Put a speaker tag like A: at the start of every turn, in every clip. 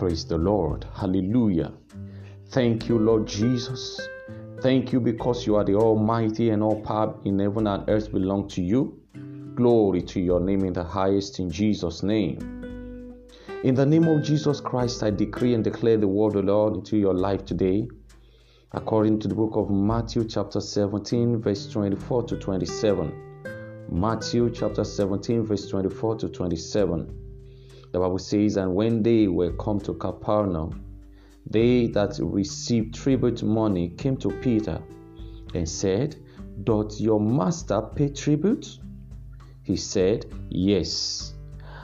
A: Praise the Lord. Hallelujah. Thank you, Lord Jesus. Thank you because you are the Almighty and all power in heaven and earth belong to you. Glory to your name in the highest in Jesus' name. In the name of Jesus Christ, I decree and declare the word of the Lord into your life today. According to the book of Matthew, chapter 17, verse 24 to 27. Matthew chapter 17, verse 24 to 27. The Bible says, And when they were come to Capernaum, they that received tribute money came to Peter and said, Doth your master pay tribute? He said, Yes.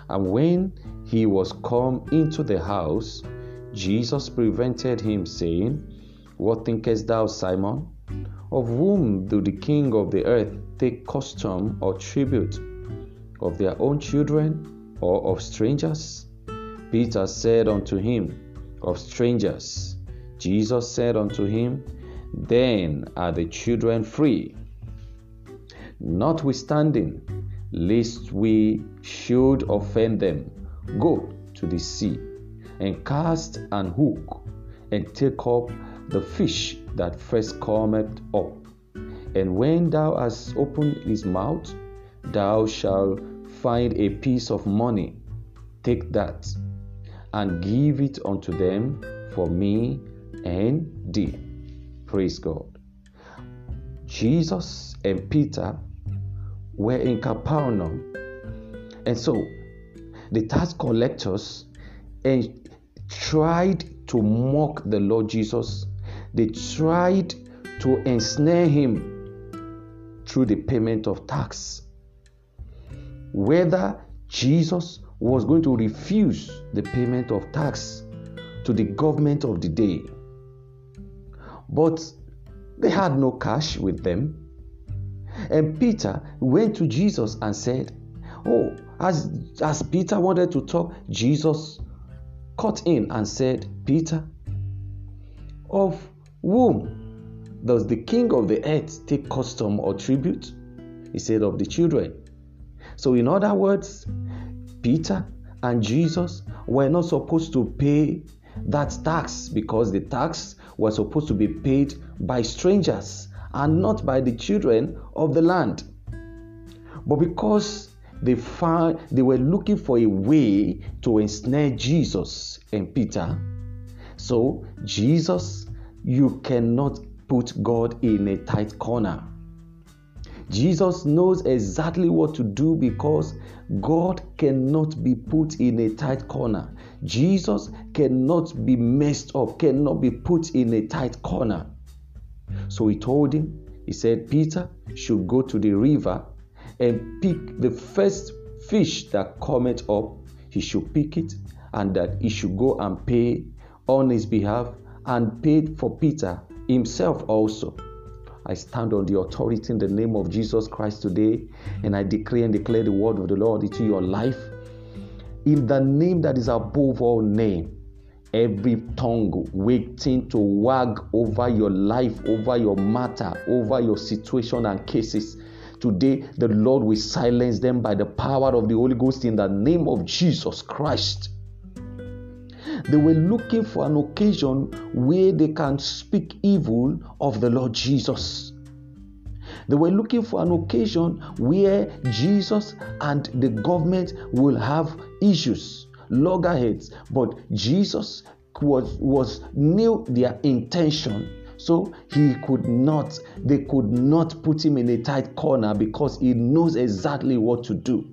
A: And when he was come into the house, Jesus prevented him, saying, What thinkest thou, Simon? Of whom do the king of the earth take custom or tribute? Of their own children or of strangers? Peter said unto him, Of strangers. Jesus said unto him, Then are the children free. Notwithstanding, lest we should offend them, go to the sea and cast an hook and take up the fish that first cometh up. And when thou hast opened his mouth, thou shalt find a piece of money, take that and give it unto them for me and thee. Praise God. Jesus and Peter were in Capernaum. And so the tax collectors and tried to mock the Lord Jesus. They tried to ensnare him through the payment of tax whether Jesus was going to refuse the payment of tax to the government of the day. But they had no cash with them. And Peter went to Jesus and said, Oh, as, as Peter wanted to talk, Jesus cut in and said, Peter, of whom does the king of the earth take custom or tribute? He said, Of the children. So, in other words, Peter and Jesus were not supposed to pay that tax because the tax was supposed to be paid by strangers and not by the children of the land. But because they found they were looking for a way to ensnare Jesus and Peter, so Jesus, you cannot put God in a tight corner. Jesus knows exactly what to do because God cannot be put in a tight corner. Jesus cannot be messed up, cannot be put in a tight corner. So he told him, he said, Peter should go to the river and pick the first fish that cometh up. He should pick it and that he should go and pay on his behalf and paid for Peter himself also. I stand on the authority in the name of Jesus Christ today, and I decree and declare the word of the Lord into your life. In the name that is above all name, every tongue waiting to wag over your life, over your matter, over your situation and cases. Today, the Lord will silence them by the power of the Holy Ghost in the name of Jesus Christ. They were looking for an occasion where they can speak evil of the Lord Jesus. They were looking for an occasion where Jesus and the government will have issues, loggerheads, but Jesus was, was knew their intention so he could not they could not put him in a tight corner because he knows exactly what to do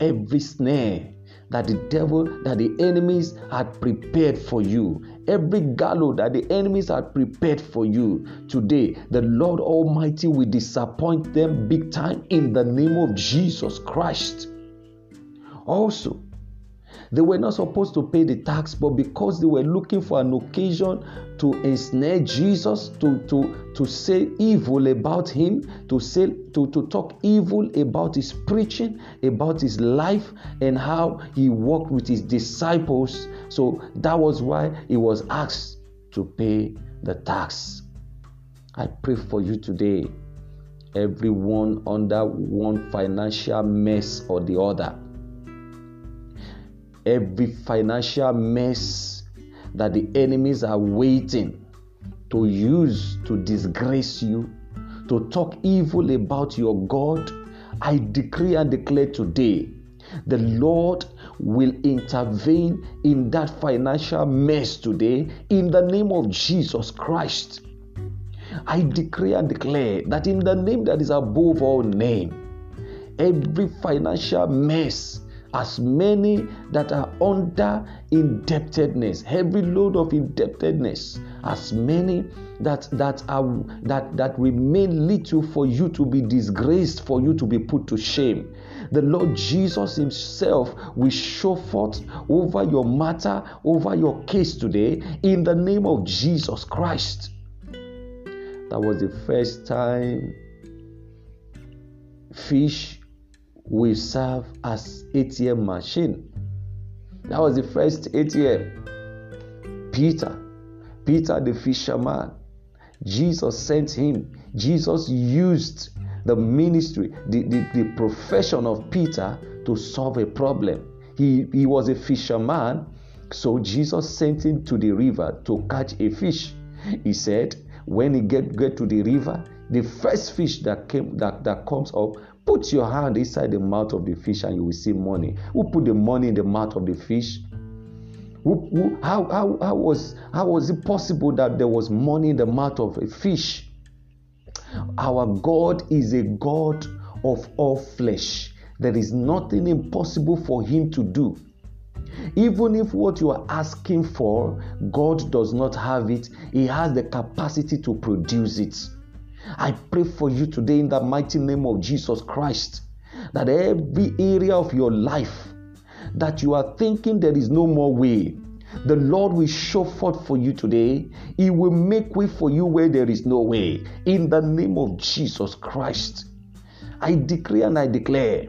A: every snare that the devil, that the enemies had prepared for you. Every gallows that the enemies had prepared for you today, the Lord Almighty will disappoint them big time in the name of Jesus Christ. Also, they were not supposed to pay the tax, but because they were looking for an occasion to ensnare Jesus, to, to, to say evil about him, to say to, to talk evil about his preaching, about his life, and how he walked with his disciples. So that was why he was asked to pay the tax. I pray for you today. Everyone under one financial mess or the other every financial mess that the enemies are waiting to use to disgrace you, to talk evil about your God, I decree and declare today the Lord will intervene in that financial mess today in the name of Jesus Christ. I decree and declare that in the name that is above all name, every financial mess, as many that are under indebtedness, heavy load of indebtedness, as many that that are that that remain little for you to be disgraced, for you to be put to shame. The Lord Jesus Himself will show forth over your matter, over your case today, in the name of Jesus Christ. That was the first time fish will serve as ATM machine. That was the first ATM. Peter, Peter the fisherman, Jesus sent him. Jesus used the ministry, the, the, the profession of Peter to solve a problem. He, he was a fisherman, so Jesus sent him to the river to catch a fish. He said, when he get, get to the river, the first fish that came that, that comes up, put your hand inside the mouth of the fish and you will see money. Who put the money in the mouth of the fish? Who, who, how, how, how, was, how was it possible that there was money in the mouth of a fish? Our God is a God of all flesh. There is nothing impossible for Him to do. Even if what you are asking for, God does not have it, He has the capacity to produce it. I pray for you today in the mighty name of Jesus Christ that every area of your life that you are thinking there is no more way, the Lord will show forth for you today. He will make way for you where there is no way. In the name of Jesus Christ, I decree and I declare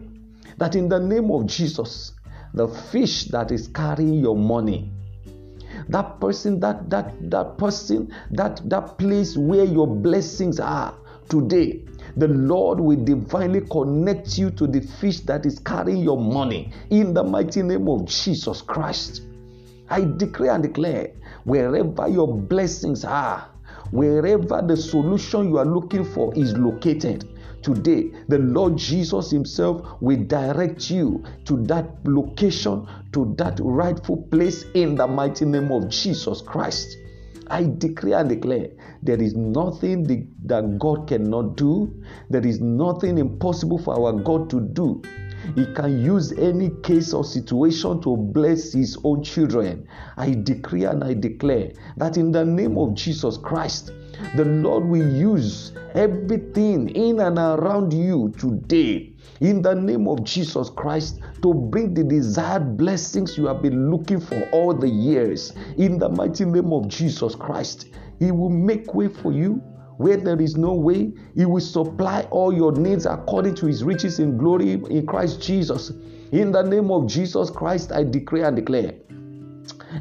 A: that in the name of Jesus, the fish that is carrying your money, that person, that that that person, that that place where your blessings are today, the Lord will divinely connect you to the fish that is carrying your money in the mighty name of Jesus Christ. I declare and declare wherever your blessings are, wherever the solution you are looking for is located, today the Lord Jesus Himself will direct you to that location, to that rightful place in the mighty name of Jesus Christ. I declare and declare there is nothing that God cannot do, there is nothing impossible for our God to do. He can use any case or situation to bless His own children. I decree and I declare that in the name of Jesus Christ, the Lord will use everything in and around you today in the name of Jesus Christ to bring the desired blessings you have been looking for all the years. In the mighty name of Jesus Christ, He will make way for you where there is no way, He will supply all your needs according to His riches in glory in Christ Jesus. In the name of Jesus Christ, I decree and declare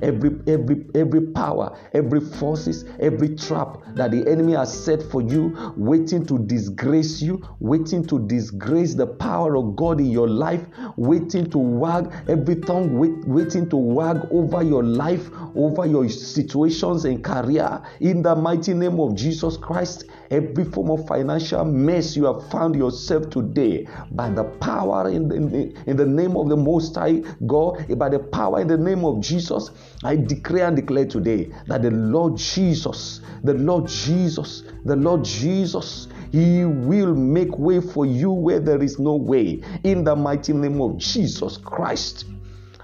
A: every every every power every forces every trap that the enemy has set for you waiting to disgrace you waiting to disgrace the power of god in your life waiting to wag every tongue wait, waiting to wag over your life over your situations and career. In the mighty name of jesus christ every form of financial mess you have found yourself today by the power in the, in the, in the name of the most high god by the power in the name of jesus I declare and declare today that the Lord Jesus, the Lord Jesus, the Lord Jesus, He will make way for you where there is no way. In the mighty name of Jesus Christ.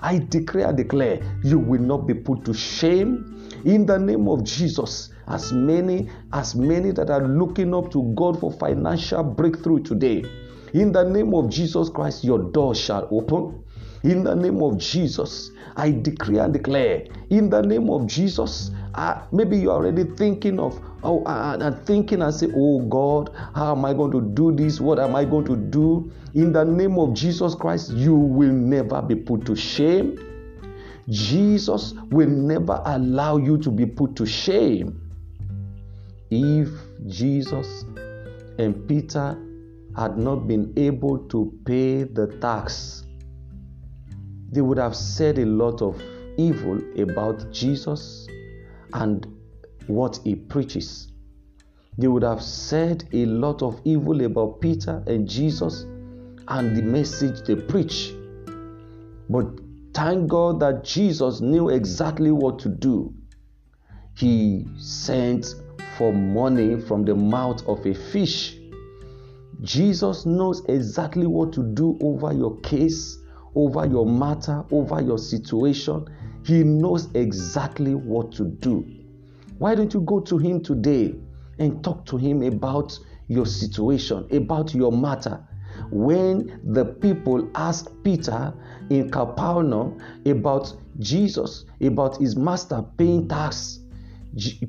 A: I declare and declare you will not be put to shame in the name of Jesus. As many as many that are looking up to God for financial breakthrough today, in the name of Jesus Christ, your door shall open. In the name of Jesus, I decree and declare. In the name of Jesus, uh, maybe you're already thinking of oh, uh, and thinking and say, Oh God, how am I going to do this? What am I going to do? In the name of Jesus Christ, you will never be put to shame. Jesus will never allow you to be put to shame. If Jesus and Peter had not been able to pay the tax they would have said a lot of evil about Jesus and what he preaches. They would have said a lot of evil about Peter and Jesus and the message they preach. But thank God that Jesus knew exactly what to do. He sent for money from the mouth of a fish. Jesus knows exactly what to do over your case, over your matter, over your situation. He knows exactly what to do. Why don't you go to Him today and talk to Him about your situation, about your matter? When the people asked Peter in Capernaum about Jesus, about his master paying tax,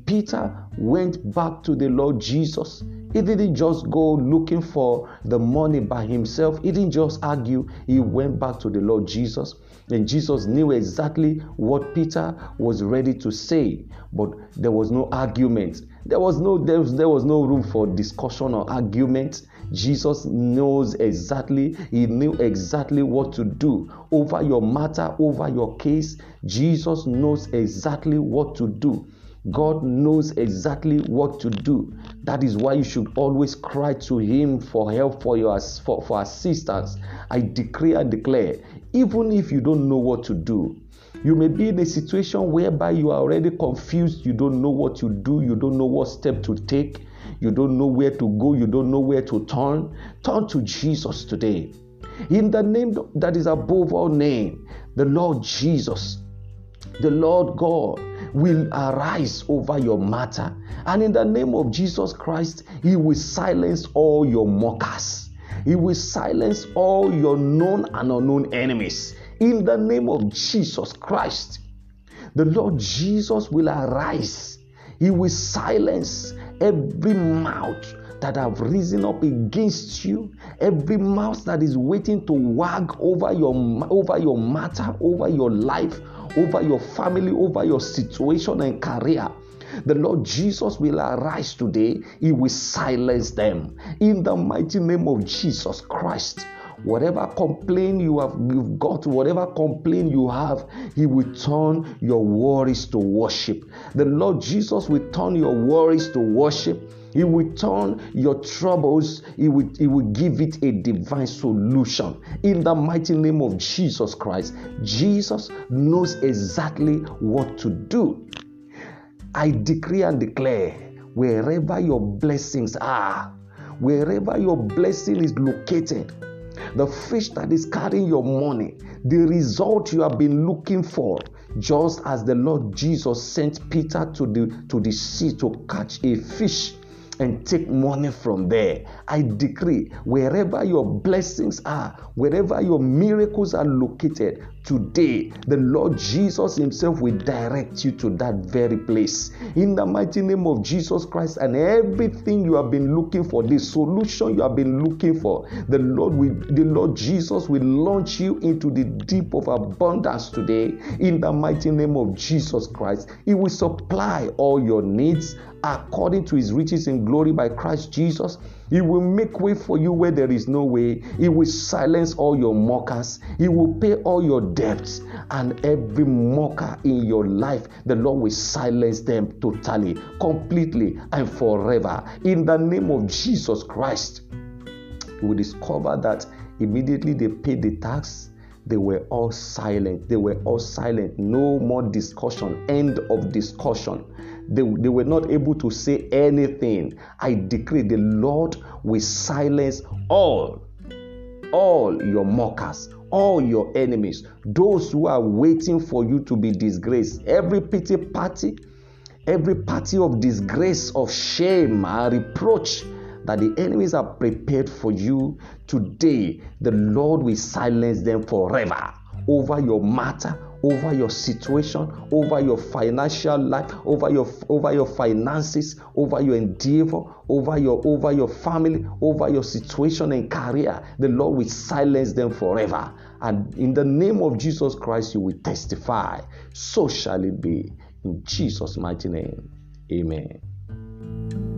A: Peter went back to the Lord Jesus. He didn't just go looking for the money by himself. He didn't just argue. He went back to the Lord Jesus. And Jesus knew exactly what Peter was ready to say, but there was no argument. There was no there was, there was no room for discussion or argument. Jesus knows exactly, he knew exactly what to do over your matter, over your case. Jesus knows exactly what to do. God knows exactly what to do. That is why you should always cry to Him for help, for your for, for assistance. I decree and declare, even if you don't know what to do, you may be in a situation whereby you are already confused, you don't know what to do, you don't know what step to take, you don't know where to go, you don't know where to turn. Turn to Jesus today. In the name that is above all name, the Lord Jesus, the Lord God will arise over your matter. And in the name of Jesus Christ, He will silence all your mockers. He will silence all your known and unknown enemies. In the name of Jesus Christ, the Lord Jesus will arise. He will silence every mouth that have risen up against you, every mouth that is waiting to wag over your over your matter, over your life, over your family, over your situation and career. The Lord Jesus will arise today. He will silence them in the mighty name of Jesus Christ. Whatever complaint you have you've got, whatever complaint you have, He will turn your worries to worship. The Lord Jesus will turn your worries to worship. He will turn your troubles, he will, he will give it a divine solution. In the mighty name of Jesus Christ, Jesus knows exactly what to do. I decree and declare wherever your blessings are, wherever your blessing is located, the fish that is carrying your money, the result you have been looking for, just as the Lord Jesus sent Peter to the, to the sea to catch a fish and take money from there. I decree wherever your blessings are, wherever your miracles are located, today the Lord Jesus Himself will direct you to that very place. In the mighty name of Jesus Christ, and everything you have been looking for, the solution you have been looking for, the Lord will, the Lord Jesus will launch you into the deep of abundance today. In the mighty name of Jesus Christ, He will supply all your needs according to his riches in glory by Christ Jesus. He will make way for you where there is no way. He will silence all your mockers. He will pay all your debts. And every mocker in your life, the Lord will silence them totally, completely, and forever. In the name of Jesus Christ, you will discover that immediately they paid the tax they were all silent. They were all silent. No more discussion. End of discussion. They, they were not able to say anything. I decree the Lord will silence all, all your mockers, all your enemies, those who are waiting for you to be disgraced. Every pity party, every party of disgrace, of shame and reproach that the enemies are prepared for you today, the Lord will silence them forever over your matter, over your situation, over your financial life, over your over your finances, over your endeavor, over your over your family, over your situation and career. The Lord will silence them forever. And in the name of Jesus Christ, you will testify. So shall it be. In Jesus' mighty name. Amen.